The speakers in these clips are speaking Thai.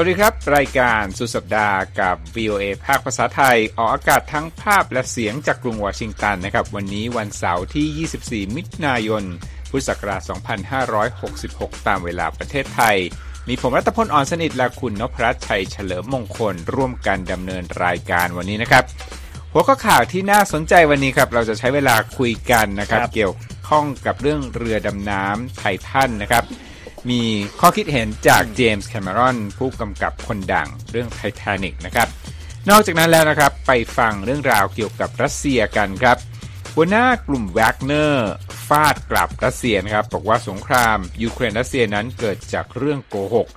วัสดีครับ รายการสุดสัปดาห์กับ VOA ภาคภาษาไทย ออกอากาศทั้งภาพและเสียงจากกรุงวอชิงตันนะครับ วันนี้วันเสาร์ที่ 24 มิถุนายน พุทธศักราช 2566 ตามเวลาประเทศไทย มีผมรัตพลอ่อนสนิทและคุณนพรัชชัยเฉลิมมงคล ร่วมกันดำเนินรายการวันนี้นะครับ หัวข้อข่าวที่น่าสนใจวันนี้ครับ เราจะใช้เวลาคุยกันนะครับเกี่ยวข้องกับเรื่องเรือดำน้ำไทไททันนะครับ มีข้อคิดเห็นจากเจมส์แคมรอนผู้กำกับคนดังเรื่องไททานิกนะครับนอกจากนั้นแล้วนะครับไปฟังเรื่องราวเกี่ยวกับรัสเซียกันครับ หัวหน้ากลุ่มแวกเนอร์ฟาดกลับรัสเซียนะครับ บอกว่าสงครามยูเครนรัสเซียนั้นเกิดจากเรื่องโกหก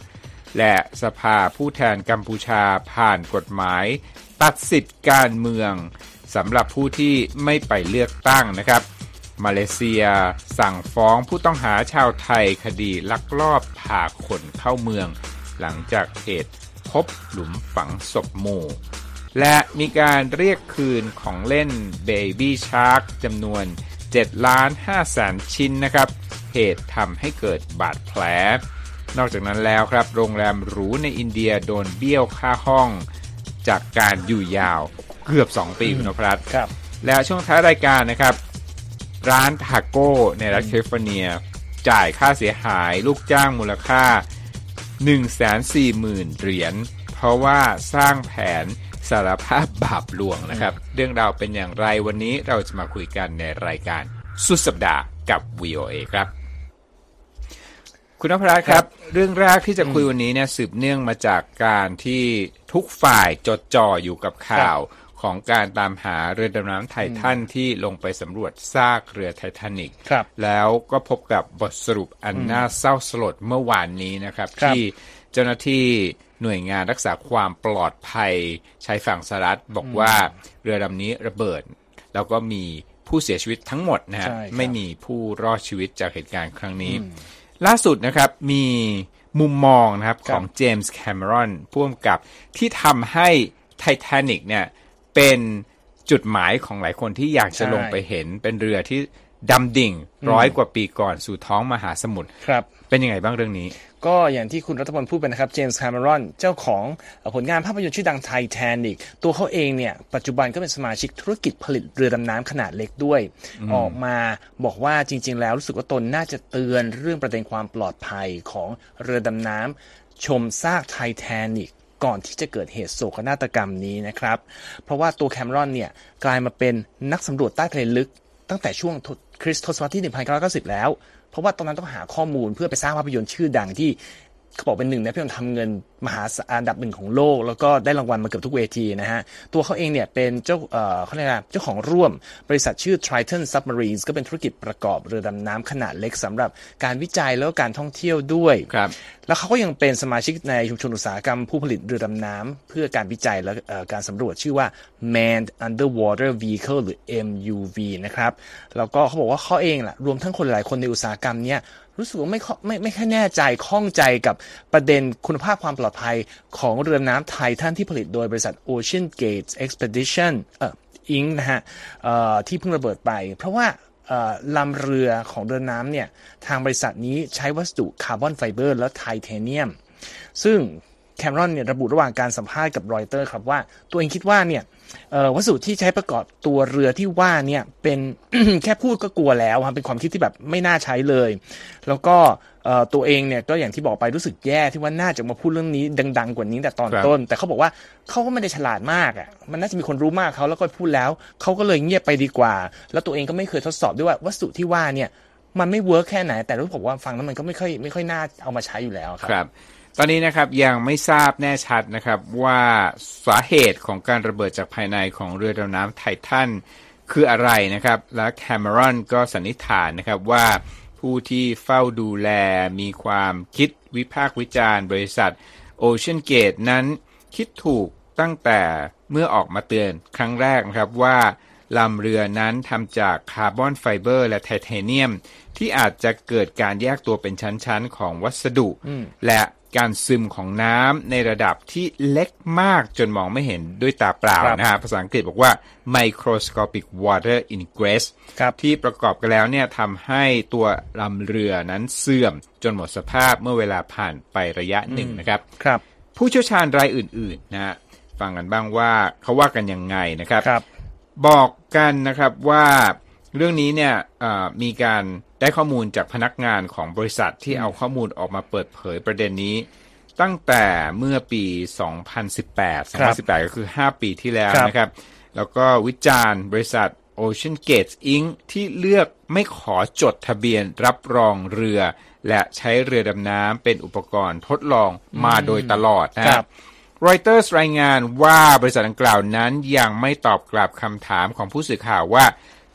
และสภาผู้แทนกัมพูชาผ่านกฎหมาย ตัดสิทธิ์การเมืองสำหรับผู้ที่ไม่ไปเลือกตั้งนะครับ มาเลเซีย สั่งฟ้องผู้ต้องหาชาวไทยคดีลักลอบพาคนเข้าเมือง หลังจากเหตุพบหลุมฝังศพหมู่ และมีการเรียกคืนของเล่น Baby Shark จำนวน7ล้าน5แสนชิ้นนะครับ เหตุทำให้เกิดบาดแผล นอกจากนั้นแล้วครับ โรงแรมหรูในอินเดียโดนเบี้ยวค่าห้อง จากการอยู่ยาวเกือบ 2 ปีคุณนพรัตน์ครับ แล้วช่วงท้ายรายการนะครับ ร้านทาโก้ ในรัฐแคลิฟอร์เนีย จ่ายค่าเสียหายลูกจ้างมูลค่า 140,000 เหรียญ เพราะว่าสร้างแผนสารภาพบาปหลวงนะครับ เรื่องราวเป็นอย่างไรวันนี้เราจะมาคุยกันในรายการสุดสัปดาห์กับ VOA ครับ คุณนพรัตน์ครับ เรื่องแรกที่จะคุยวันนี้เนี่ยสืบเนื่องมาจากการที่ทุกฝ่ายจดจ่ออยู่กับข่าว ของการตามหาเรือดำน้ำไททันที่ลงไปสำรวจซากเรือไททานิกครับแล้วก็พบกับบทสรุปอันน่าเศร้าสลดเมื่อวานนี้นะครับครับที่เจ้าหน้าที่หน่วยงานรักษาความปลอดภัยชายฝั่งสหรัฐบอกว่าเรือลำนี้ระเบิด แล้วก็มีผู้เสียชีวิตทั้งหมดนะฮะใช่ครับไม่มีผู้รอดชีวิตจากเหตุการณ์ครั้งนี้ ล่าสุดนะครับมีมุมมองนะครับคขรับองเจมส์แคม e รอนพ่วงกับที่ทำให้ไททานิกเนี่ย เป็นจุดหมายของหลายคนที่อยากจะใช่ลงไปเห็นเป็นเรือที่ดำดิ่งร้อยกว่าปีก่อนสู่ท้องมหาสมุทรครับเป็นยังไงบ้างเรื่องนี้ ก็อย่างที่คุณรัฐพลพูดไปนะครับเจมส์แคม e รอนเจ้าของเอ่อผลงานภาพยนตร์ชื่อดังไทแทนิกตัวเขาเองเนี่ย ปัจจุบันก็เป็นสมาชิกธุรกิจผลิตเรือดำน้ำขนาดเล็กด้วย ออกมาบอกว่าจริง ๆ แล้วรู้สึกว่าตนน่าจะเตือนเรื่องประเด็นความปลอดภัยของเรือดำน้ำชมซากไทแทนิก ก่อนที่จะเกิดเหตุโศกนาฏกรรมนี้นะครับ เพราะว่าตัวแคมรอนเนี่ยกลายมาเป็นนักสำรวจใต้ทะเลลึก ตั้งแต่ช่วงคริสต์ทศวรรษที่ 1990 แล้ว เพราะว่าตอนนั้นต้องหาข้อมูลเพื่อไปสร้างภาพยนตร์ชื่อดังที่เขาบอกเป็นหนึ่งในภาพยนตร์ทำเงิน มหาศาลอันดับหนึ่งของโลก แล้วก็ได้รางวัลมาเกือบทุกเวทีนะฮะ ตัวเขาเองเนี่ยเป็นเจ้าเอ่อเขาเรียกอะไรเจ้าของร่วมบริษัทชื่อ Triton Submarines ก็เป็นธุรกิจประกอบเรือดำน้ำขนาดเล็กสำหรับการวิจัยแล้วก็การท่องเที่ยวด้วยครับแล้วเขาก็ยังเป็นสมาชิกในชุมชนอุตสาหกรรมผู้ผลิตเรือดำน้ำเพื่อการวิจัยและเอ่อการสำรวจชื่อว่า Manned Underwater Vehicle หรือ MUV นะครับแล้วก็เขาบอกว่าเขาเองล่ะรวมทั้งคนหลายคนในอุตสาหกรรมเนี้ยรู้สึกว่าไม่ค่อยไม่ไม่ค่อยแน่ใจข้องใจกับประเด็นคุณภาพความปลอดภัยของเรือดำน้ำไททันที่ผลิตโดยบริษัท Ocean Gate Expedition เอ่อ Inc. นะฮะเอ่อที่เพิ่งระเบิดไป เพราะว่าเอ่อลำเรือของเรือดำน้ำเนี่ย ทางบริษัทนี้ใช้วัสดุคาร์บอนไฟเบอร์และไทเทเนียม ซึ่งแคมรอนเนี่ยระบุระหว่างการสัมภาษณ์กับรอยเตอร์ครับว่า ตัวเองคิดว่าเนี่ยวัสดุที่ใช้ประกอบตัวเรือที่ว่าเนี่ยเป็นแค่พูดก็กลัวแล้วครับเป็นความคิดที่แบบไม่น่าใช้เลย แล้วก็ ตัวเองเนี่ยก็อย่างที่บอกไปรู้สึกแย่ที่ว่าน่าจะมาพูดเรื่องนี้ดัง ๆ กว่านี้แต่ตอนครับต้น แต่เขาบอกว่าเขาก็ไม่ได้ฉลาดมากอะมันน่าจะมีคนรู้มากเขาแล้วก็พูดแล้วเขาก็เลยเงียบไปดีกว่า แล้วตัวเองก็ไม่เคยทดสอบด้วยว่าวัสดุที่ว่าเนี่ยมันไม่เวิร์กแค่ไหน แต่รู้ผมว่าฟังแล้วมันก็ไม่ค่อยไม่ค่อยน่าเอามาใช้อยู่แล้วครับครับตอนนี้นะครับยังไม่ทราบแน่ชัดนะครับว่าสาเหตุของการระเบิดจากภายในของเรือดำน้ำไททันคืออะไรนะครับ และแคม e รอนก็สันนิษฐานนะครับว่า ผู้ที่เฝ้าดูแลมีความคิดวิพากษ์วิจารณ์บริษัท Ocean Gate นั้นคิดถูกตั้งแต่เมื่อออกมาเตือนครั้งแรกนะครับว่าลำเรือนั้นทำจากคาร์บอนไฟเบอร์และไทเทเนียม ที่อาจจะเกิดการแยกตัวเป็นชั้นๆ ของวัสดุ และ การซึมของน้ำในระดับที่เล็กมากจนมองไม่เห็นด้วยตาเปล่าครับนะฮะภาษาอังกฤษบอกว่า microscopic water ingress ครับที่ประกอบกันแล้วเนี่ยทำให้ตัวลำเรือนั้นเสื่อมจนหมดสภาพเมื่อเวลาผ่านไประยะหนึ่งนะครับครับ ผู้เชี่ยวชาญรายอื่นๆนะฮะฟังกันบ้างว่าเขาว่ากันยังไงนะครับครับบอกกันนะครับว่า เรื่องนี้เนี่ยเอ่อมีการได้ข้อมูลจากพนักงานของบริษัทที่เอาข้อมูลออกมาเปิดเผยประเด็นนี้ ตั้งแต่เมื่อปี 2018ครับ2018 ก็คือ 5 ปีที่แล้วครับนะครับ แล้วก็วิจารณ์บริษัท Ocean Gate Inc. ที่เลือกไม่ขอจดทะเบียนรับรองเรือ และใช้เรือดำน้ำเป็นอุปกรณ์ทดลองมาโดยตลอดนะคครัรับบรอยเตอร์สรายงานว่าบริษัทดังกล่าวนั้นยังไม่ตอบกลับคำถามของผู้สื่อข่าวว่า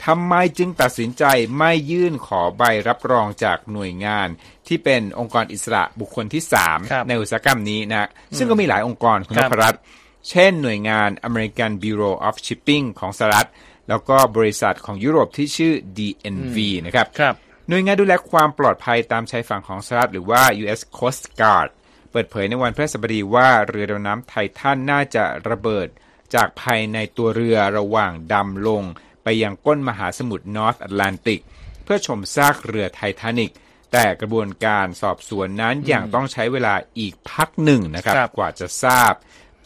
ทำไมจึงตัดสินใจไม่ยื่นขอใบรับรองจากหน่วยงาน ที่เป็นองค์กรอิสระบุคคลที่ครับ3ในอุตสาหกรรมนี้นะซึ่งก็มีหลายองค์กรคุณครันบพรัตน์เช่นหน่วยงาน American Bureau of Shipping ของสหรัฐ แล้วก็บริษัทของยุโรปที่ชื่อ DNV นะครับครับหน่วยงานดูแลความปลอดภัยตามชายฝั่งของสหรัฐหรือว่า U.S. Coast Guard เปิดเผยในวันพฤหัสบดีว่าเรือดำน้ำไททันน่าจะระเบิดจากภายในตัวเรือระหว่างดำลง ไปยังก้นมหาสมุทรนอร์ทแอตแลนติก เพื่อชมซากเรือไททานิกแต่กระบวนการสอบสวนนั้นยังต้องใช้เวลาอีกพักหนึ่งนะครับครับกว่าจะทราบ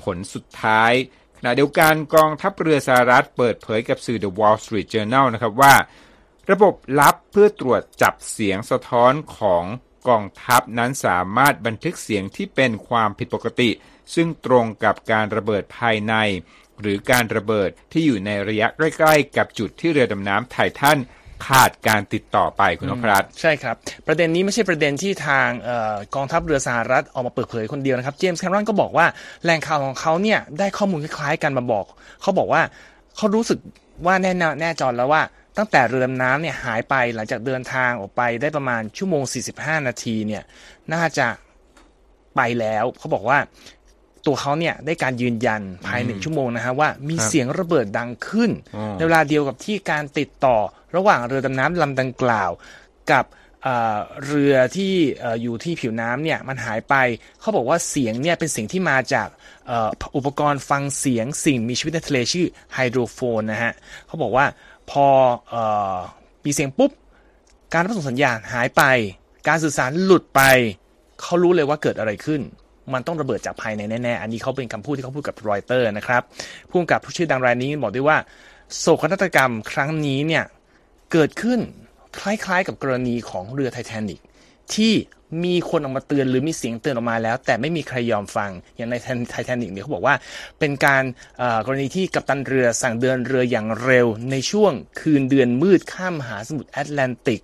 ผลสุดท้ายขณะเดียวกันกองทัพเรือสหรัฐเปิดเผยกับสื่อ The Wall Street Journal นะครับว่า ระบบลับเพื่อตรวจจับเสียงสะท้อนของกองทัพนั้นสามารถบันทึกเสียงที่เป็นความผิดปกติ ซึ่งตรงกับการระเบิดภายใน หรือการระเบิดที่อยู่ในระยะใกล้ๆ กับจุดที่เรือดำน้ำไททันขาดการติดต่อไปคุณนพรัตน์ใช่ครับ ประเด็นนี้ไม่ใช่ประเด็นที่ทางเออกองทัพเรือสหรัฐออกมาเปิดเผยคนเดียวนะครับเจมส์แคมรอนก็บอกว่าแหล่งข่าวของเขาเนี่ยได้ข้อมูลคล้ายๆกันมาบอก เขาบอกว่าเขารู้สึกว่าแน่นอนแน่จอนแล้วว่าตั้งแต่เรือดำน้ำเนี่ยหายไปหลังจากเดินทางออกไปได้ประมาณชั่วโมง 45 นาทีเนี่ยน่าจะไปแล้วเขาบอกว่า ตัวเขาเนี่ยได้การยืนยันภายหนึ่งชั่วโมงนะฮะว่ามีครับเสียงระเบิดดังขึ้นอ๋อในเวลาเดียวกับที่การติดต่อระหว่างเรือดำน้ำลำดังกล่าวกับเอ่อเรือที่เอ่ออยู่ที่ผิวน้ำเนี่ยมันหายไป เขาบอกว่าเสียงเนี่ยเป็นเสียงที่มาจากเอ่ออุปกรณ์ฟังเสียงสิ่งมีชีวิตในทะเลชื่อไฮโดรโฟนนะฮะเขาบอกว่าพอเอ่อมีเสียงปุ๊บ การรับส่งสัญญาณหายไป การสื่อสารหลุดไป เขารู้เลยว่าเกิดอะไรขึ้น มันต้องระเบิดจากภายในแน่ๆ อันนี้เขาเป็นคำพูดที่เขาพูดกับรอยเตอร์นะครับผู้กำกับผู้ชื่อดังรายนี้บอกด้วยว่า โศกนาฏกรรมครั้งนี้เนี่ยเกิดขึ้นคล้ายๆ กับกรณีของเรือไททานิกที่มีคนออกมาเตือนหรือมีเสียงเตือนออกมาแล้ว แต่ไม่มีใครยอมฟังอย่างในไททานิกเนี่ยเขาบอกว่า เป็นการกรณีที่กัปตันเรือสั่งเดินเรืออย่างเร็ว ในช่วงคืนเดือนมืดข้ามมหาสมุทรแอตแลนติก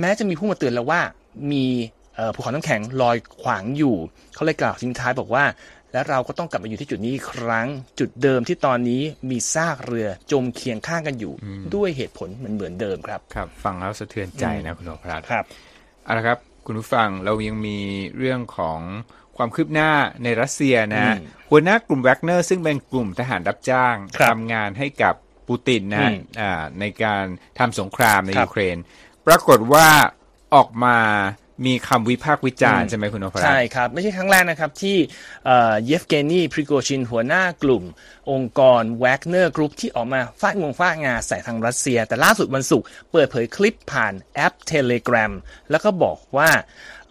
แม้จะมีผู้มาเตือนแล้วว่ามี ภูเขาน้ำแข็งลอยขวางอยู่ เขาเลยกล่าวทิ้งท้ายบอกว่า และเราก็ต้องกลับมาอยู่ที่จุดนี้อีกครั้ง จุดเดิมที่ตอนนี้มีซากเรือจมเคียงข้างกันอยู่ ด้วยเหตุผลเหมือนเหมือนเดิมครับ ครับ ฟังแล้วสะเทือนใจนะคุณนพรัตน์ครับเอาละครับ คุณผู้ฟังเรายังมีเรื่องของความคืบหน้าในรัสเซียนะฮะอืมหัวหน้ากลุ่มแวกเนอร์ซึ่งเป็นกลุ่มทหารรับจ้างครับทำงานให้กับปูตินนะฮะอืมอ่าในการทำสงครามในครับยูเครน ปรากฏว่าออกมา มีคำวิพากษ์วิจารณ์ใช่ไหมคุณนพรัตน์ใช่ครับ ไม่ใช่ครั้งแรกนะครับที่เอ่อเยฟเกนีพริโกชินหัวหน้ากลุ่ม องค์กรแวกเนอร์กรุ๊ปที่ออกมาฟาดงวงฟาดงาใส่ทางรัสเซีย แต่ล่าสุดวันศุกร์เปิดเผยคลิปผ่านแอป Telegram แล้วก็บอกว่า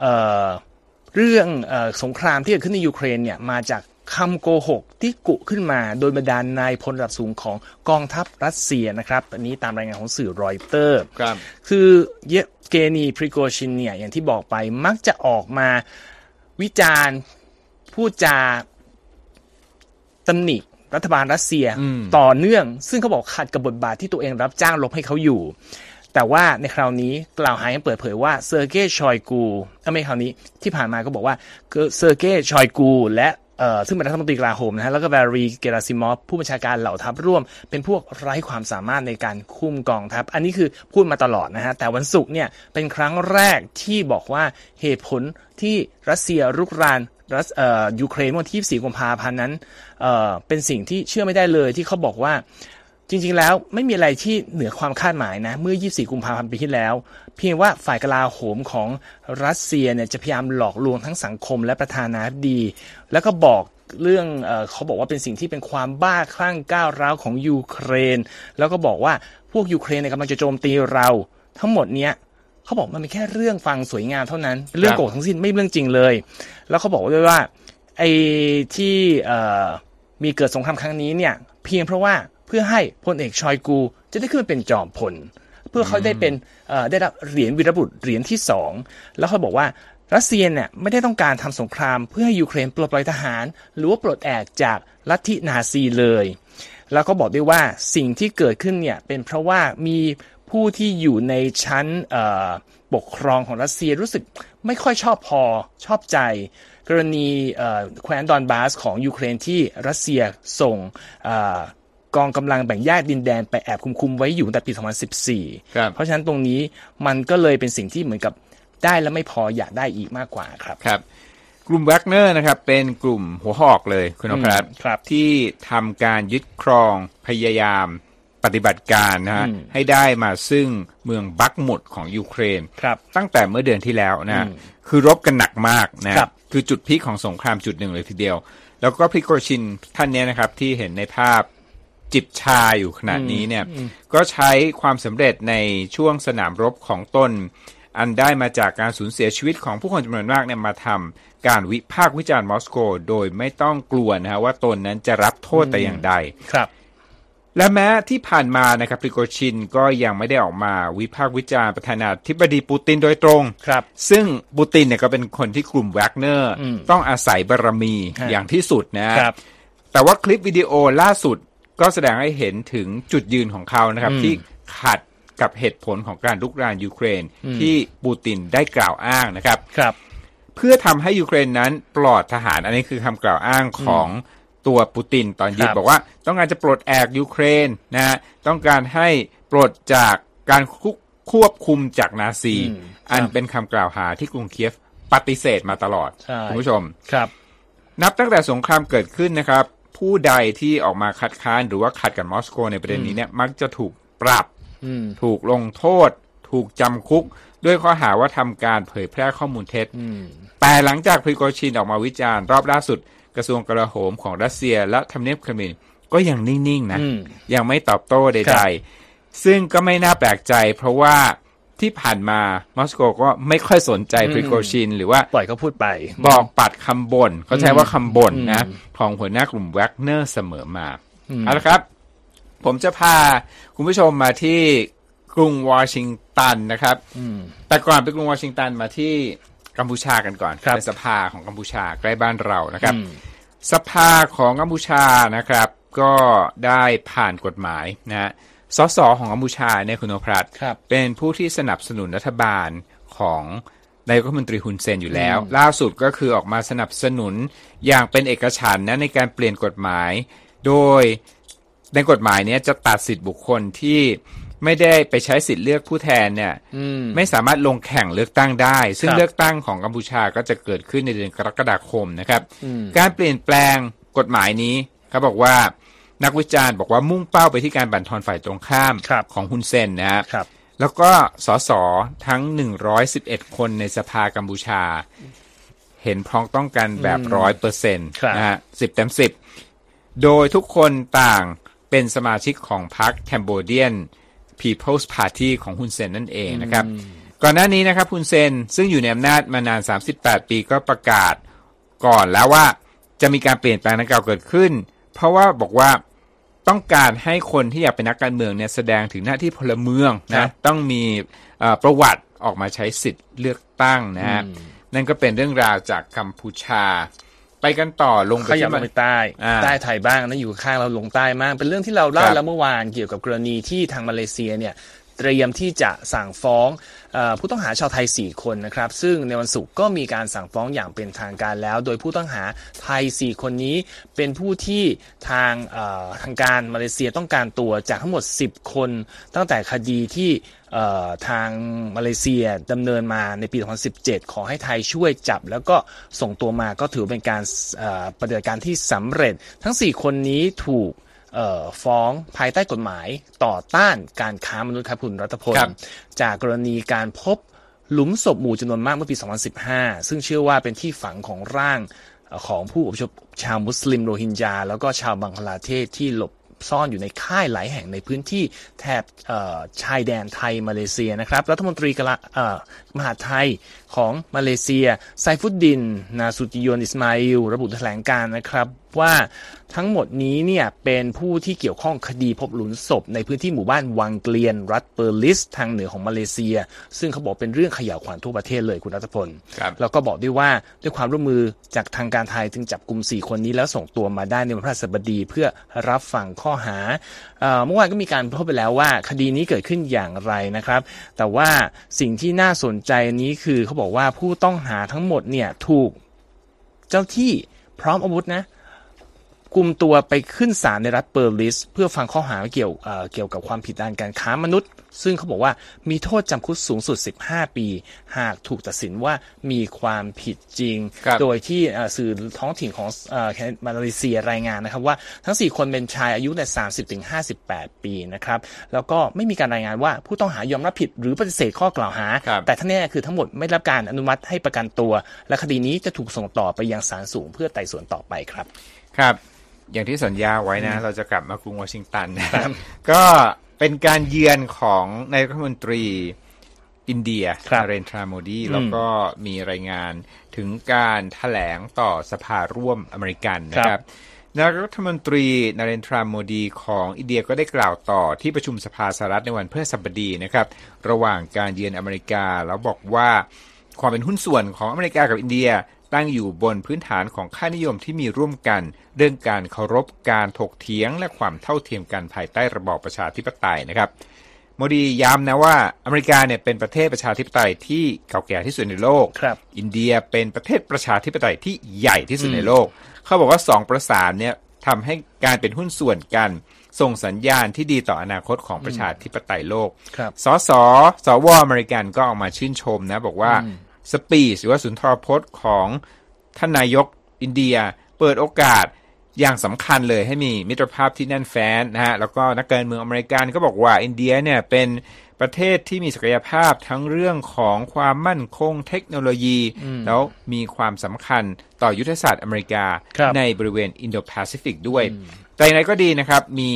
เอ่อเรื่องเออสงครามที่เกิดขึ้นในยูเครนเนี่ยมาจาก คำโกหกที่กุขึ้นมาโดยบรรดานนายพลระดับสูงของกองทัพรัสเซียนะครับ อันนี้ตามรายงานของสื่อรอยเตอร์ครับคือเยฟเกนีพริโกชินเนี่ยอย่างที่บอกไปมักจะออกมาวิจารณ์พูดจาตำหนิรัฐบาลรัสเซียอืมต่อเนื่อง ซึ่งเขาบอกขัดกับบทบาทที่ตัวเองรับจ้างรบให้เขาอยู่ แต่ว่าในคราวนี้กล่าวหายังเปิดเผยว่าเซอร์เกย์ชอยกูเอ้ยไม่คราวนี้ที่ผ่านมาก็บอกว่าเซอร์เกย์ชอยกู และเอ่อ ซึ่งเป็นรัฐมนตรีกลาโหมนะฮะแล้วก็วาเลรีเกราซิมอฟผู้บัญชาการเหล่าทัพร่วม เป็นพวกไร้ความสามารถในการคุมกองทัพ อันนี้คือพูดมาตลอดนะฮะแต่วันศุกร์เนี่ยเป็นครั้งแรกที่บอกว่าเหตุผลที่รัสเซียรุกรานรัสเอ่อยูเครนวันที่ 24 กุมภาพันธ์นั้นเอ่อเป็นสิ่งที่เชื่อไม่ได้เลยที่เขาบอกว่า จริงๆแล้วไม่มีอะไรที่เหนือความคาดหมายนะ เมื่อ 24 กุมภาพันธ์ปีที่แล้ว เพียงว่าฝ่ายกลาโหมของรัสเซียเนี่ยจะพยายามหลอกลวงทั้งสังคมและประธานาธิบดี แล้วก็บอกเรื่องเออเขาบอกว่าเป็นสิ่งที่เป็นความบ้าคลั่งก้าวร้าวของยูเครน แล้วก็บอกว่าพวกยูเครนเนี่ยกำลังจะโจมตีเรา ทั้งหมดเนี้ยเขาบอกมันเป็นแค่เรื่องฟังสวยงามเท่านั้นเรื่องโกหกทั้งสิ้นไม่เรื่องจริงเลย แล้วเขาบอกด้วยว่าไอ้ที่มีเกิดสงครามครั้งนี้เนี่ย เพียงเพราะว่า เพื่อให้พลเอกชอยกู จะได้ขึ้นมาเป็นจอมพล เพื่อเขาได้เป็นได้รับเหรียญวีรบุรุษเหรียญที่สองแล้วเขาบอกว่ารัสเซียเนี่ยไม่ได้ต้องการทำสงครามเพื่อให้ยูเครนปลดปล่อยทหาร หรือว่าปลดแอกจากลัทธินาซีเลย แล้วก็บอกด้วยว่าสิ่งที่เกิดขึ้นเนี่ยเป็นเพราะว่ามีผู้ที่อยู่ในชั้นปกครองของรัสเซียรู้สึกไม่ค่อยชอบพอชอบใจ กรณีแคว้นดอนบาสของยูเครนที่รัสเซียส่ง กองกำลังแบ่งแยกดินแดนไปแอบคุมคุมไว้อยู่ตั้งแต่ปี 2014 เพราะฉะนั้นตรงนี้มันก็เลยเป็นสิ่งที่เหมือนกับได้แล้วไม่พออยากได้อีกมากกว่าครับครับกลุ่มแวกเนอร์นะครับเป็นกลุ่มหัวหอกเลยคุณนพรัตน์ที่ทำการยึดครองพยายามปฏิบัติการนะฮะให้ได้มาซึ่งเมืองบักมุดของยูเครนครับตั้งแต่เมื่อเดือนที่แล้วนะคือรบกันหนักมากนะครับคือจุดพีคของสงครามจุดหนึ่งเลยทีเดียว แล้วก็พริโกชินท่านนี้นะครับที่เห็นในภาพ จิบชาอยู่ขนาดนี้เนี่ยก็ใช้ความสำเร็จในช่วงสนามรบของตน อันได้มาจากการสูญเสียชีวิตของผู้คนจำนวนมากเนี่ยมาทำการวิพากษ์วิจารณ์มอสโก โดยไม่ต้องกลัวนะฮะว่าตนนั้นจะรับโทษแต่อย่างใดครับและแม้ที่ผ่านมานะครับปริโกชินก็ยังไม่ได้ออกมาวิพากษ์วิจารณ์ประธานาธิบดีปูตินโดยตรงครับ ซึ่งปูตินเนี่ยก็เป็นคนที่กลุ่มแวกเนอร์ ต้องอาศัยบารรมีอย่างที่สุดนะครับแต่ว่าคลิปวิดีโอล่าสุด ก็แสดงให้เห็นถึงจุดยืนของเขานะครับ ที่ขัดกับเหตุผลของการลุกรานยูเครนที่ปูตินได้กล่าวอ้างนะครับครับ เพื่อทำให้ยูเครนนั้นปลอดทหาร อันนี้คือคำกล่าวอ้างของตัวปูตินตอนยึดบอกว่า ต้องการจะปลดแอกยูเครนนะฮะต้องการให้ปลดจากการควบคุมจากนาซี อันเป็นคำกล่าวหาที่กรุงเคียฟปฏิเสธมาตลอดคุณผู้ชมครับ นับตั้งแต่สงครามเกิดขึ้นนะครับ ผู้ใดที่ออกมาคัดค้านหรือว่าขัดกับมอสโกในประเด็นนี้เนี่ยมักจะถูกปรับถูกลงโทษ ถูกจำคุก ด้วยข้อหาว่าทำการเผยแพร่ข้อมูลเท็จแต่หลังจากพริโกชินออกมาวิจารณ์รอบล่าสุดกระทรวงกลาโหมของรัสเซียและทำเนียบเครมินก็ยังนิ่ง ๆ นะ ยังไม่ตอบโต้ใด ๆ ซึ่งก็ไม่น่าแปลกใจเพราะว่า ที่ผ่านมามอสโกก็ไม่ค่อยสนใจพริโกชิน หรือว่าปล่อยเขาพูดไป บอกปัดคำบน่นเขาใช้ว่าคำบ่นนะของหัวหน้ากลุ่มแวกเนอร์เสมอมาเอาละครับ ผมจะพาคุณผู้ชมมาที่กรุงวอชิงตันนะครับแต่ก่อนไปกรุงวอชิงตันมาที่กัมพูชากันก่อนเป็นสภาของกัมพูชาใกล้บ้านเรานะครับ สภาของกัมพูชานะครับ ก็ได้ผ่านกฎหมายนะฮะ สสของกัมพูชาเนี่ยคุณโอภรัตเป็นผู้ที่สนับสนุนรัฐบาลของนายกรัฐมนตรีฮุนเซนอยู่แล้ว ล่าสุดก็คือออกมาสนับสนุนอย่างเป็นเอกฉันนะในการเปลี่ยนกฎหมาย โดยในกฎหมายนี้จะตัดสิทธิบุคคลที่ไม่ได้ไปใช้สิทธิ์เลือกผู้แทนเนี่ยไม่สามารถลงแข่งเลือกตั้งได้ ซึ่งเลือกตั้งของกัมพูชาก็จะเกิดขึ้นในเดือนกรกฎาคมนะครับ การเปลี่ยนแปลงกฎหมายนี้เขาบอกว่า นักวิจารณ์บอกว่ามุ่งเป้าไปที่การบั่นทอนฝ่ายตรงข้ามของฮุนเซนนะครับ แล้วก็สสทั้ง 111 คนในสภากัมพูชา เห็นพ้องต้องกันแบบร้อยเปอร์เซ็นต์นะฮะสิบเต็มสิบโดยทุกคนต่างเป็นสมาชิกของพรรคแคมโบเดียน People's Party ของฮุนเซนนั่นเองนะครับ ก่อนหน้านี้นะครับฮุนเซนซึ่งอยู่ในอำนาจมานาน 38 ปีก็ประกาศก่อนแล้วว่าจะมีการเปลี่ยนแปลงดังกล่าวเกิดขึ้น เพราะว่าบอกว่า ต้องการให้คนที่อยากเป็นนักการเมืองเนี่ยแสดงถึงหน้าที่พลเมืองนะต้องมีประวัติออกมาใช้สิทธิ์เลือกตั้งนะฮะนั่นก็เป็นเรื่องราวจากกัมพูชา ไปกันต่อลงไปที่ลงไปใต้ใต้ไทยบ้างนะอยู่ข้างเราลงใต้มาก เป็นเรื่องที่เราเล่าแล้วเมื่อวานเกี่ยวกับกรณีที่ทางมาเลเซียเนี่ย เตรียมที่จะสั่งฟ้องผู้ต้องหาชาวไทย 4 คนนะครับ ซึ่งในวันศุกร์ก็มีการสั่งฟ้องอย่างเป็นทางการแล้ว โดยผู้ต้องหาไทย 4 คนนี้เป็นผู้ที่ทางทางการมาเลเซียต้องการตัวจากทั้งหมด 10 คน ตั้งแต่คดีที่ทางมาเลเซียดำเนินมาในปี 2017 ขอให้ไทยช่วยจับ แล้วก็ส่งตัวมาก็ถือเป็นการปฏิบัติการที่สำเร็จทั้ง 4 คนนี้ถูก ฟ้องภายใต้กฎหมายต่อต้านการค้ามนุษย์ครับคุณรัตพล จากกรณีการพบหลุมศพหมู่จำนวนมากเมื่อปี 2015 ซึ่งเชื่อว่าเป็นที่ฝังของร่างของผู้อพยพชาวมุสลิมโรฮิงญา แล้วก็ชาวบังคลาเทศที่หลบซ่อนอยู่ในค่ายหลายแห่งในพื้นที่แถบชายแดนไทยมาเลเซียนะครับ รัฐมนตรีกละมหาดไทยของมาเลเซีย ไซฟุดดิน นาสุติยนอิสมาอิล ระบุแถลงการณ์นะครับว่าทั้งหมดนี้เนี่ยเป็นผู้ที่เกี่ยวข้องคดีพบหลุมศพ ในพื้นที่หมู่บ้านวังเกลียน รัฐเปอร์ลิส ทางเหนือของมาเลเซีย ซึ่งเขาบอกเป็นเรื่องเขย่าขวัญทั่วประเทศเลยคุณรัฐพล แล้วก็บอกด้วยว่าด้วยความร่วมมือจากทางการไทยจึงจับกลุ่ม 4 คนนี้แล้วส่งตัวมาได้ในวันพฤหัสบดีเพื่อรับฟังข้อหาเมื่อวานก็มีการพูดไปแล้วว่า คดีนี้เกิดขึ้นอย่างไรนะครับ แต่ว่าสิ่งที่น่าสนใจนี้คือเขาบอกว่าผู้ต้องหาทั้งหมดเนี่ยถูกเจ้าที่พร้อมอาวุธนะ กุมตัวไปขึ้นศาลในรัฐเปอร์ลิส เพื่อฟังข้อหาเกี่ยวเกี่ยวกับความผิดด้านการค้ามนุษย์ ซึ่งเขาบอกว่ามีโทษจำคุกสูงสุด 15 ปี หากถูกตัดสินว่ามีความผิดจริงโดยที่สื่อท้องถิ่นของมาเลเซียรายงานนะครับว่าทั้ง 4 คนเป็นชายอายุใน 30-58 ปีนะครับแล้วก็ไม่มีการรายงานว่าผู้ต้องหายอมรับผิดหรือปฏิเสธข้อกล่าวหา แต่ทั้งนี้คือทั้งหมดไม่รับการอนุมัติให้ประกันตัว และคดีนี้จะถูกส่งต่อไปยังศาลสูงเพื่อไต่สวนต่อไปครับ ครับ อย่างที่สัญญาไว้นะ เราจะกลับมากรุงวอชิงตันนะครับก็เป็นการเยือนของนายรัฐมนตรีอินเดียนาเรนทราโมดีแล้วก็มีรายงานถึงการถแถลงต่อสภาร่วมอเมริกันนะครับนายรัฐมนตรีนาเรนทราโมดีของอินเดียก็ได้กล่าวต่อที่ประชุมสภาสหรัฐในวันพฤหัสบดีนะครับ ระหว่างการเยือนอเมริกาแล้วบอกว่าความเป็นหุ้นส่วนของอเมริกากับอินเดีย ตั้งอยู่บนพื้นฐานของค่านิยมที่มีร่วมกัน เรื่องการเคารพการถกเถียงและความเท่าเทียมกันภายใต้ระบอบประชาธิปไตยนะครับโมดีย้ำนะว่าอเมริกาเนี่ยเป็นประเทศประชาธิปไตยที่เก่าแก่ที่สุดในโลกครับอินเดียเป็นประเทศประชาธิปไตยที่ใหญ่ที่สุดในโลก เขาบอกว่าสองประสานเนี่ยทำให้การเป็นหุ้นส่วนกันส่งสัญญาณที่ดีต่ออนาคตของประชาธิปไตยโลก สส สวอเมริกันก็ออกมาชื่นชมนะ บอกว่า speech หรือว่าสุนทรพจน์ของท่านนายกอินเดีย เปิดโอกาสอย่างสำคัญเลยให้มีมิตรภาพที่แน่นแฟ้นนะฮะแล้วก็นักการเมืองอเมริกันก็บอกว่าอินเดียเนี่ยเป็นประเทศที่มีศักยภาพทั้งเรื่องของความมั่นคงเทคโนโลยี แล้วมีความสำคัญต่อยุทธศาสตร์อเมริกา ในบริเวณอินโดแปซิฟิกด้วย แต่อย่างไรก็ดีนะครับ มี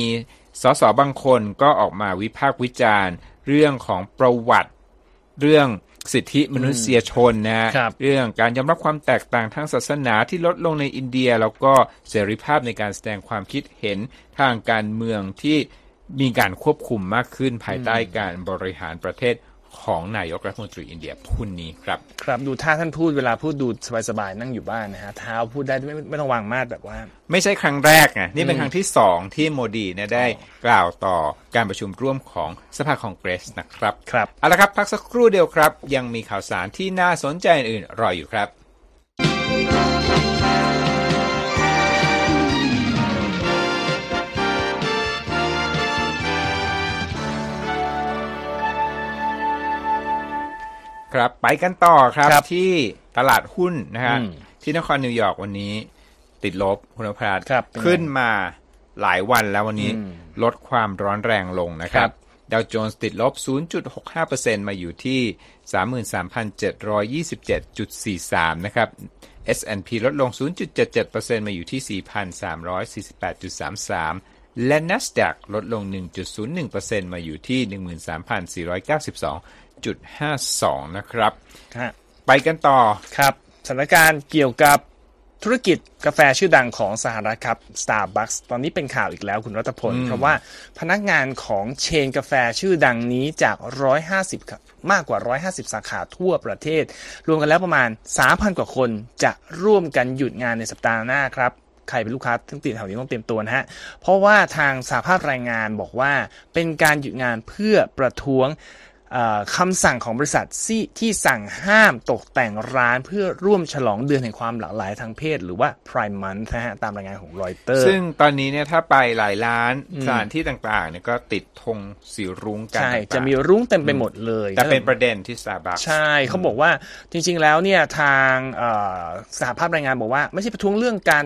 สสบางคนก็ออกมาวิพากษ์วิจารณ์ เรื่องของประวัติ เรื่อง สิทธิมนุษยชนนะเรื่องการยอมรับความแตกต่างทางศาสนาที่ลดลงในอินเดีย แล้วก็เสรีภาพในการแสดงความคิดเห็นทางการเมืองที่มีการควบคุมมากขึ้นภายใต้การบริหารประเทศ ของนายกรัฐมนตรีอินเดียพูดนี้ครับ ครับดูท่าท่านพูดเวลาพูดดูสบายๆนั่งอยู่บ้านนะฮะเท้าพูดได้ไม่ไม่ต้องวางมาดแบบว่า ไม่ใช่ครั้งแรกไงนี่เป็นครั้งที่สองที่โมดีเนี่ยได้กล่าวต่อการประชุมร่วมของสภาคองเกรสนะครับครับเอาละครับพักสักครู่เดียวครับ ยังมีข่าวสารที่น่าสนใจอื่นรออยู่ครับ ครับ ไปกันต่อครับรบที่ตลาดหุ้นนะฮะที่นครนิวยอร์กวันนี้ ติดลบคุณพราดขึ้นมาหลายวันแล้ววันนี้ลดความร้อนแรงลงนะครับดาวโจนส์ติดลบ 0.65%มาอยู่ที่ 33,727.43 นะครับ S&P ลดลง 0.77%มาอยู่ที่ 4,348.33 และ NASDAQ ลดลง 1.01%มาอยู่ที่ 13,492 1.52 นะครับ ไปกันต่อครับสถานการณ์เกี่ยวกับธุรกิจกาแฟชื่อดังของสหรัฐครับ Starbucks ตอนนี้เป็นข่าวอีกแล้วคุณรัตพล เพราะว่าพนักงานของเชนกาแฟชื่อดังนี้จาก 150มากกว่า 150 สาขาทั่วประเทศ รวมกันแล้วประมาณ 3,000 กว่าคนจะร่วมกันหยุดงานในสัปดาห์หน้าครับใครเป็นลูกค้าทั้งติดแถวนี้ต้องเตรียมตัวนะฮะ เพราะว่าทางสาภาพรายงานบอกว่าเป็นการหยุดงานเพื่อประท้วง คำสั่งของบริษัทที่สั่งห้ามตกแต่งร้านเพื่อร่วมฉลองเดือนแห่งความหลากหลายทางเพศ หรือว่า Prime Month นะฮะตามรายงานของรอยเตอร์ซึ่งตอนนี้เนี่ยถ้าไปหลายร้านสถานที่ต่างๆเนี่ยก็ติดธงสีรุ้งกันใช่ จะมีรุ้งเต็มไปหมดเลย แต่เป็นประเด็นที่สาบักใช่เขาบอกว่าจริง ๆ แล้วเนี่ยทางสหภาพแรงงานบอกว่า ไม่ใช่ประท้วงเรื่องการ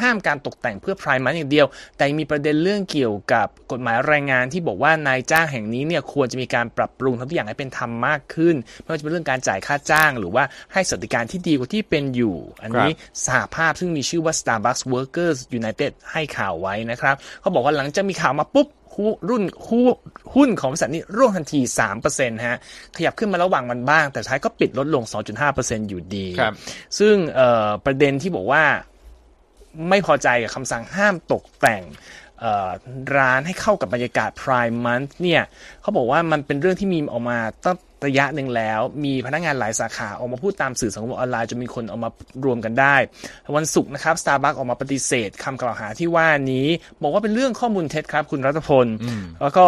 ห้ามการตกแต่งเพื่อพรายมันอย่างเดียว แต่มีประเด็นเรื่องเกี่ยวกับกฎหมายแรงงานที่บอกว่านายจ้างแห่งนี้เนี่ยควรจะมีการปรับปรุงทุกอย่างให้เป็นธรรมมากขึ้น ไม่ว่าจะเป็นเรื่องการจ่ายค่าจ้าง หรือว่าให้สวัสดิการที่ดีกว่าที่เป็นอยู่ อันนี้สหภาพซึ่งมีชื่อว่า Starbucks Workers United ให้ข่าวไว้นะครับเขาบอกว่าหลังจากมีข่าวมาปุ๊บรุ่นหุ้หุ้นของบริษัทนี้ร่วงทันที 3%ฮะ ขยับขึ้นมาระหว่างมันบ้าง แต่ท้ายก็ปิดลดลง 2.5%อยู่ดี ซึ่งประเด็นที่บอกว่า ไม่พอใจกับคำสั่งห้ามตกแต่งร้านให้เข้ากับบรรยากาศ Prime Month เนี่ยเขาบอกว่ามันเป็นเรื่องที่มีออกมาตั้งระยะหนึ่งแล้ว มีพนักงานหลายสาขาออกมาพูดตามสื่อสังคมออนไลน์จนมีคนออกมารวมกันได้ วันศุกร์นะครับ Starbucks ออกมาปฏิเสธคำกล่าวหาที่ว่านี้ บอกว่าเป็นเรื่องข้อมูลเท็จครับคุณรัตพล แล้วก็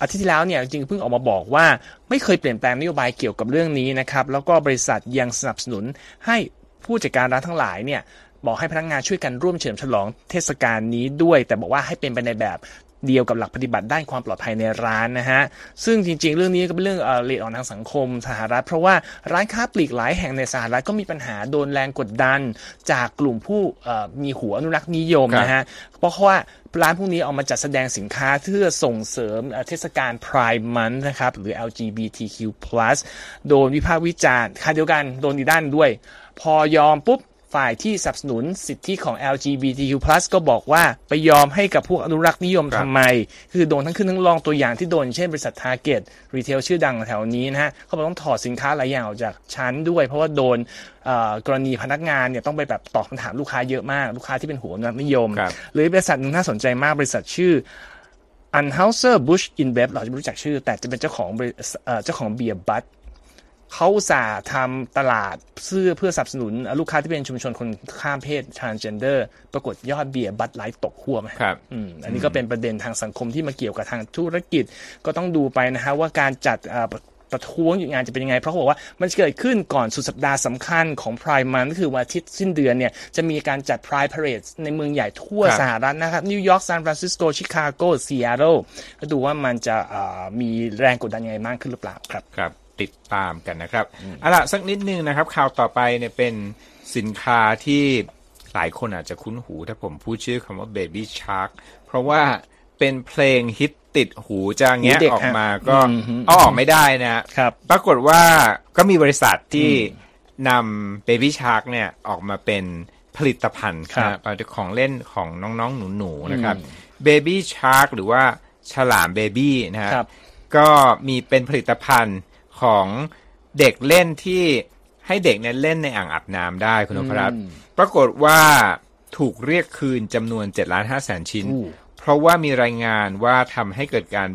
อาทิตย์ที่แล้วเนี่ยจริงเพิ่งออกมาบอกว่าไม่เคยเปลี่ยนแปลงนโยบายเกี่ยวกับเรื่องนี้นะครับแล้วก็บริษัทยังสนับสนุนให้ผู้จัดการร้านทั้งหลายเนี่ย บอกให้พนักงานช่วยกันร่วมเฉลิมฉลองเทศกาลนี้ด้วย แต่บอกว่าให้เป็นไปในแบบเดียวกับหลักปฏิบัติด้านความปลอดภัยในร้านนะฮะ ซึ่งจริงๆ เรื่องนี้ก็เป็นเรื่องละเอียดอ่อนทางสังคมสหรัฐ เพราะว่าร้านค้าปลีกหลายแห่งในสหรัฐก็มีปัญหาโดนแรงกดดัน จากกลุ่มผู้มีหัวอนุรักษ์นิยมนะฮะ เพราะว่าร้านพวกนี้ออกมาจัดแสดงสินค้าเพื่อส่งเสริมเทศกาล Pride Month นะครับ หรือ LGBTQ+ โดนวิพากษ์วิจารณ์ค่าเดียวกันโดนดีด้านด้วย พอยอมปุ๊บ ฝ่ายที่สนับสนุนสิทธิของ LGBTQ+ ก็บอกว่าไปยอมให้กับพวกอนุรักษ์นิยมทำไม คือโดนทั้งขึ้นทั้งลองตัวอย่างที่โดนเช่นบริษัท Target รีเทลชื่อดังแถวนี้นะฮะเขาบอกต้องถอดสินค้าหลายอย่างออกจากชั้นด้วย เพราะว่าโดนกรณีพนักงานเนี่ยต้องไปแบบตอบคำถามลูกค้าเยอะมาก ลูกค้าที่เป็นหัวอนุรักษ์นิยม หรือบริษัทหนึ่งน่าสนใจมากบริษัทชื่อ Anheuser Busch InBev เราจะไม่รู้จักชื่อ แต่จะเป็นเจ้าของเจ้าของเบียร์บัต เขาสาทำตลาดเสื้อเพื่อสนับสนุนลูกค้าที่เป็นชุมชนคนข้ามเพศ transgender ปรากฏยอดเบียร์บัตไลท์ตกขั้วไหมครับอืมอันนี้ก็เป็นประเด็นทางสังคมที่มาเกี่ยวกับทางธุรกิจ ก็ต้องดูไปนะฮะว่าการจัดประท้วงอยู่งานจะเป็นยังไง เพราะเขาบอกว่ามันเกิดขึ้นก่อนสุดสัปดาห์สำคัญของ Pride มันก็คือวันอาทิตย์สิ้นเดือนเนี่ยจะมีการจัด Pride parade ในเมืองใหญ่ทั่วสหรัฐนะครับนิวยอร์กซานฟรานซิสโกชิคาโกซีแอตเทิลก็ดูว่ามันจะมีแรงกดดันยังไงมากขึ้นหรือเปล่าครับครับ ติดตามกันนะครับเอาล่ะสักนิดนึงนะครับ ข่าวต่อไปเนี่ยเป็นสินค้าที่หลายคนอาจจะคุ้นหูถ้าผมพูดชื่อคำว่า Baby Shark เพราะว่าเป็นเพลงฮิตติดหูจะแงะออกมาก็อ้อไม่ได้นะครับ ปรากฏว่าก็มีบริษัทที่นำ Baby Shark เนี่ยออกมาเป็นผลิตภัณฑ์นะของเล่นของน้องๆ หนูๆนะครับ Baby Shark หรือว่าฉลามเบบี้นะครับ ก็มีเป็นผลิตภัณฑ์ ของเด็กเล่นที่ให้เด็กเนี่ยเล่นในอ่างอาบน้ำได้คุณนพรัตน์ปรากฏว่าถูกเรียกคืนจำนวน7ล้าน5แสนชิ้น เพราะว่ามีรายงานว่าทำให้เกิดการ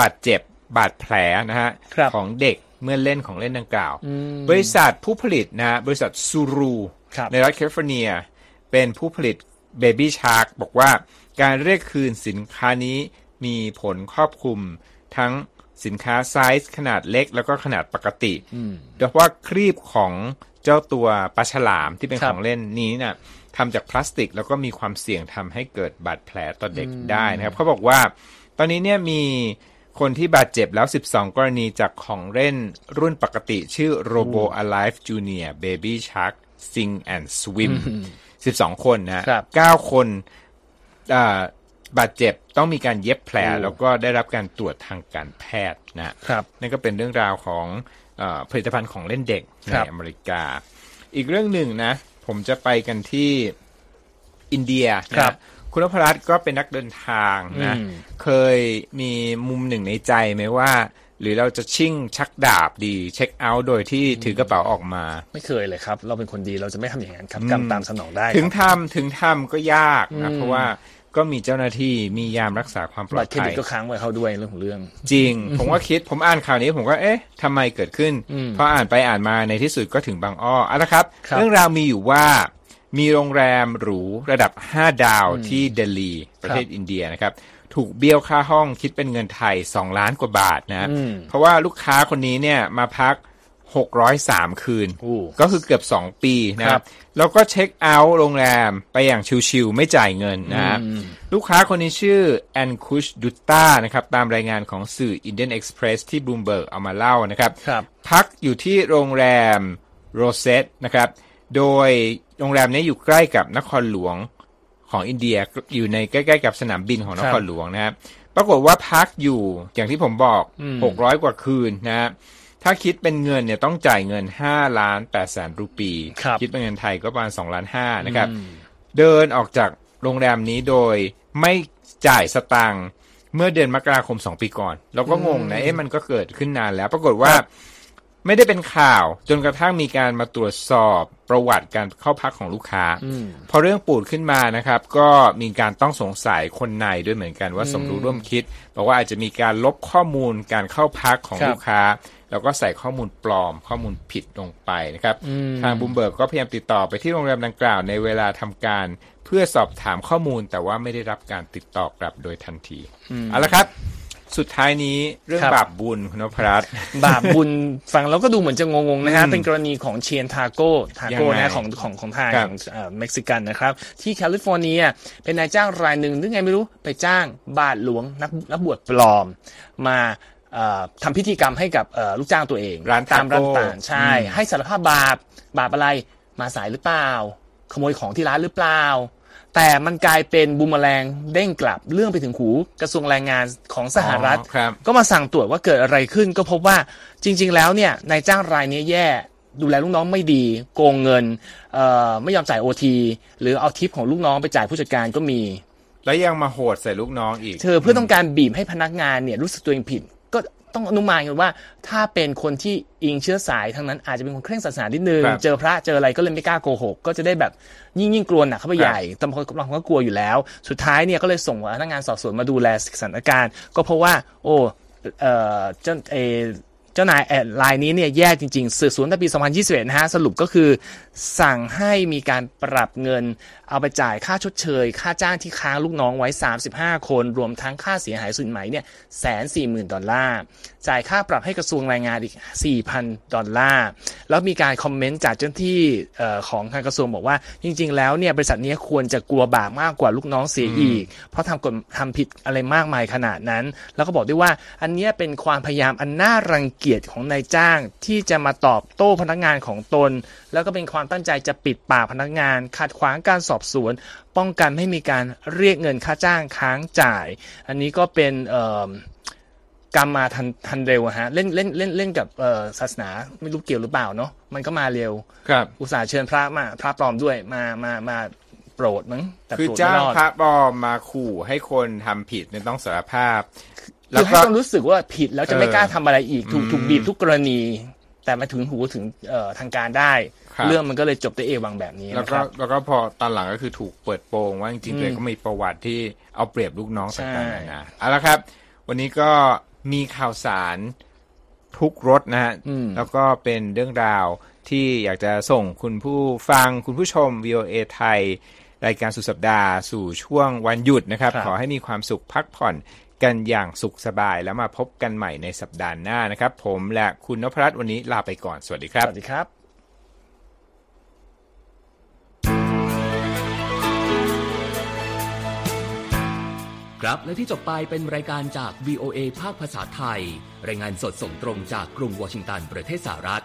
บาดเจ็บบาดแผลนะฮะของเด็กเมื่อเล่นของเล่นดังกล่าว บริษัทผู้ผลิตนะฮะบริษัทซูรูในรัฐแคลิฟอร์เนีย เป็นผู้ผลิต Baby Shark บอกว่าการเรียกคืนสินค้านี้มีผลครอบคลุมทั้ง สินค้าไซส์ขนาดเล็กแล้วก็ขนาดปกติโดยเฉพาะครีบของเจ้าตัวปลาฉลามที่เป็นของเล่นนี้นะ่ะทำจากพลาสติก แล้วก็มีความเสี่ยงทำให้เกิดบาดแผลต่อเด็กได้นะครับเขาบอกว่า ตอนนี้เนี่ยมีคนที่บาดเจ็บแล้ว 12 กรณีจากของเล่นรุ่นปกติชื่อ Robo Alive Junior Baby Shark Sing and Swim 12 คนนะ9คน บาดเจ็บต้องมีการเย็บแผลแล้วก็ได้รับการตรวจทางการแพทย์นะครับนั่นก็เป็นเรื่องราวของอผลิตภัณฑ์ของเล่นเด็กในอเมริกา อีกเรื่องหนึ่งนะ ผมจะไปกันที่อินเดียนะคุณพรัตน์ก็เป็นนักเดินทางนะเคยมีมุมหนึ่งในใจไหมว่า หรือเราจะชิ่งชักดาบดีเช็คเอาท์โดยที่ถือกระเป๋าออกมา ไม่เคยเลยครับ เราเป็นคนดีเราจะไม่ทำอย่างนั้นครับกำตามสนองได้ ถึงทำถึงทำก็ยากนะเพราะว่า ก็มีเจ้าหน้าที่มียามรักษาความปลอดภัยบัตรเครดิตก็ค้างไว้เขาด้วยเรื่องของเรื่อง จริง ผมว่าคิดผมอ่านข่าวนี้ผมก็เอ๊ะทำไมเกิดขึ้นพออ่านไปอ่านมาในที่สุดก็ถึงบางอ้ออะนะครับ เรื่องราวมีอยู่ว่ามีโรงแรมหรูระดับ 5 ดาวที่เดลีประเทศอินเดียนะครับ ถูกเบี้ยวค่าห้องคิดเป็นเงินไทย 2 ล้านกว่าบาทนะ เพราะว่าลูกค้าคนนี้เนี่ยมาพัก 603 คืน ก็คือเกือบ 2 ปีนะครับ แล้วก็ check out โรงแรมไปอย่างชิวๆไม่จ่ายเงินนะครับ ลูกค้าคนนี้ชื่อแอนคุชดุตตานะครับ ตามรายงานของสื่อ Indian Express ที่บลูมเบิร์กเอามาเล่านะครับรบพักอยู่ที่โรงแรมโรเซตนะครับ โดยโรงแรมนี้อยู่ใกล้กับนครหลวงของอินเดียอยู่ในใกล้ๆกับสนามบินของนครัคบรหลวงนะครับ ปรากฏว่าพักอยู่อย่างที่ผมบอกอืม600 กว่าคืนนะฮะ ถ้าคิดเป็นเงินเนี่ยต้องจ่ายเงิน5ล้าน8แสนรูปีครับคิดเป็นเงินไทยก็ประมาณ2ล้าน5นะครับอืมเดินออกจากโรงแรมนี้โดยไม่จ่ายสตังค์เมื่อเดือนมกราคม 2 ปีก่อน เราก็งงนะเอ๊ะมันก็เกิดขึ้นนานแล้ว ปรากฏว่าครับไม่ได้เป็นข่าวจนกระทั่งมีการมาตรวจสอบประวัติการเข้าพักของลูกค้าอืมพอเรื่องปูดขึ้นมานะครับ ก็มีการต้องสงสัยคนในด้วยเหมือนกันว่าสมรู้ร่วมคิดบอกว่าอาจจะมีการลบข้อมูลการเข้าพักของครับลูกค้า แล้วก็ใส่ข้อมูลปลอมข้อมูลผิดลงไปนะครับอืมทางบลูมเบิร์กก็พยายามติดต่อไปที่โรงแรมดังกล่าวในเวลาทำการ เพื่อสอบถามข้อมูลแต่ว่าไม่ได้รับการติดต่อกลับโดยทันทีเอาละครับ สุดท้ายนี้เรื่องครับบาปบุญคุณนพรัตน์บาปบุญฟังแล้วก็ดูเหมือนจะงงๆนะฮะอืมเป็นกรณีของ chain ทาโก้ทาโก้ยังไงนะของของของทางครับเอ่อเม็กซิกันนะครับ ที่แคลิฟอร์เนีย เป็นนายจ้างรายหนึ่งหรือไงไม่รู้ไปจ้างบาทหลวงนักนักบวชปลอมมาเอ่อ ทำพิธีกรรมให้กับเอ่อลูกจ้างตัวเอง ร้านตามร้านทาโก้ต่างๆใช่อืมให้สารภาพบาปบาปอะไรมาสายหรือเปล่า ขโมยของที่ร้านหรือเปล่า แต่มันกลายเป็นบูมแมลงเด้งกลับเรื่องไปถึงหูกระทรวงแรงงานของสหรัฐอ๋อครับก็มาสั่งตรวจว่าเกิดอะไรขึ้น ก็พบว่าจริง ๆ แล้วเนี่ยนายจ้างรายนี้แย่ดูแลลูกน้องไม่ดี โกงเงินเอ่อไม่ยอมจ่ายโอทีหรือเอาทิปของลูกน้องไปจ่ายผู้จัดการก็มี แล้วยังมาโหดใส่ลูกน้องอีกเธอเพื่อต้องการบีบให้พนักงานเนี่ยรู้สึกตัวเองผิดก็ ต้องอนุมานกันว่า ถ้าเป็นคนที่อิงเชื้อสายทั้งนั้นอาจจะเป็นคนเคร่งศาสนานิดนึงครับเจอพระเจออะไรก็เลยไม่กล้าโกหก ก็จะได้แบบยิ่งยิ่งกลัวหนักเข้าไปครับใหญ่แต่บางคนบางคนก็กลัวอยู่แล้ว สุดท้ายเนี่ยก็เลยส่งพนักงานสอบสวนมาดูแลสถานการณ์ ก็เพราะว่า โอ้เอ่อเจ้าเออ เจ้านายแอดไลน์นี้เนี่ยแย่จริงๆสืบสวนตั้งปี 2021 นะฮะ สรุปก็คือสั่งให้มีการปรับเงิน เอาไปจ่ายค่าชดเชย ค่าจ้างที่ค้างลูกน้องไว้ 35 คน รวมทั้งค่าเสียหายสินไหมเนี่ยแสนสี่หมื่นดอลลาร์ จ่ายค่าปรับให้กระทรวงแรงงานอีก 4,000 ดอลลาร์ แล้วมีการคอมเมนต์จากเจ้าหน้าที่เอ่อของทางกระทรวงบอกว่า จริง ๆ แล้วเนี่ยบริษัทนี้ควรจะกลัวบาปมากกว่าลูกน้องเสียอีก เพราะทำกฎทำผิดอะไรมากมายขนาดนั้น แล้วก็บอกด้วยว่าอันเนี้ยเป็นความพยายามอันน่ารังเกียจของนายจ้างที่จะมาตอบโต้พนักงานของตน แล้วก็เป็นความตั้งใจจะปิดปากพนักงาน ขัดขวางการสอบสวน ป้องกันไม่ให้มีการเรียกเงินค่าจ้างค้างจ่าย อันนี้ก็เป็นเอ่อกรรมมาทันทันเร็วอะฮะเล่นเล่นเล่นเล่นกับเอ่อศาสนาไม่รู้เกี่ยวหรือเปล่าเนาะมันก็มาเร็วครับ อุตส่าห์เชิญพระมาพระปลอมด้วยมามามาโปรดมั้งแต่คือโปรดจ้าไม่งรอดพระปลอมมาขู่ให้คนทำผิดเนี่ยต้องสารภาพแล้ คืวอให้ก็ต้องรู้สึกว่าผิดแล้วจะไม่เออกล้าทำอะไรอีกถูกอืมถูกบีบทุกกรณี แต่มาถึงหูถึงเอ่อทางการได้ครับเรื่องมันก็เลยจบด้วยเอวังแบบนี้แล้วนะคก็รับแล้วก็พอตอนหลังก็คือถูกเปิดโปงว่าจริงๆอืมตัวเองก็มีประวัติที่เอาเปรียบลูกน้องใช่ต่างๆนานาเอาละครับ วันนี้ก็มีข่าวสารทุกรถนะฮะอืมแล้วก็เป็นเรื่องราวที่อยากจะส่งคุณผู้ฟังคุณผู้ชม VOA ไทย รายการสุดสัปดาห์สู่ช่วงวันหยุดนะครับครับขอให้มีความสุขพักผ่อน กันอย่างสุขสบายแล้วมาพบกันใหม่ในสัปดาห์หน้านะครับ ผมและคุณนพรัตน์วันนี้ลาไปก่อนสวัสดีครับ สวัสดีครับครับและที่จบไปเป็นรายการจาก VOA ภาคภาษาไทย รายงานสดส่งตรงจากกรุงวอชิงตันประเทศสหรัฐ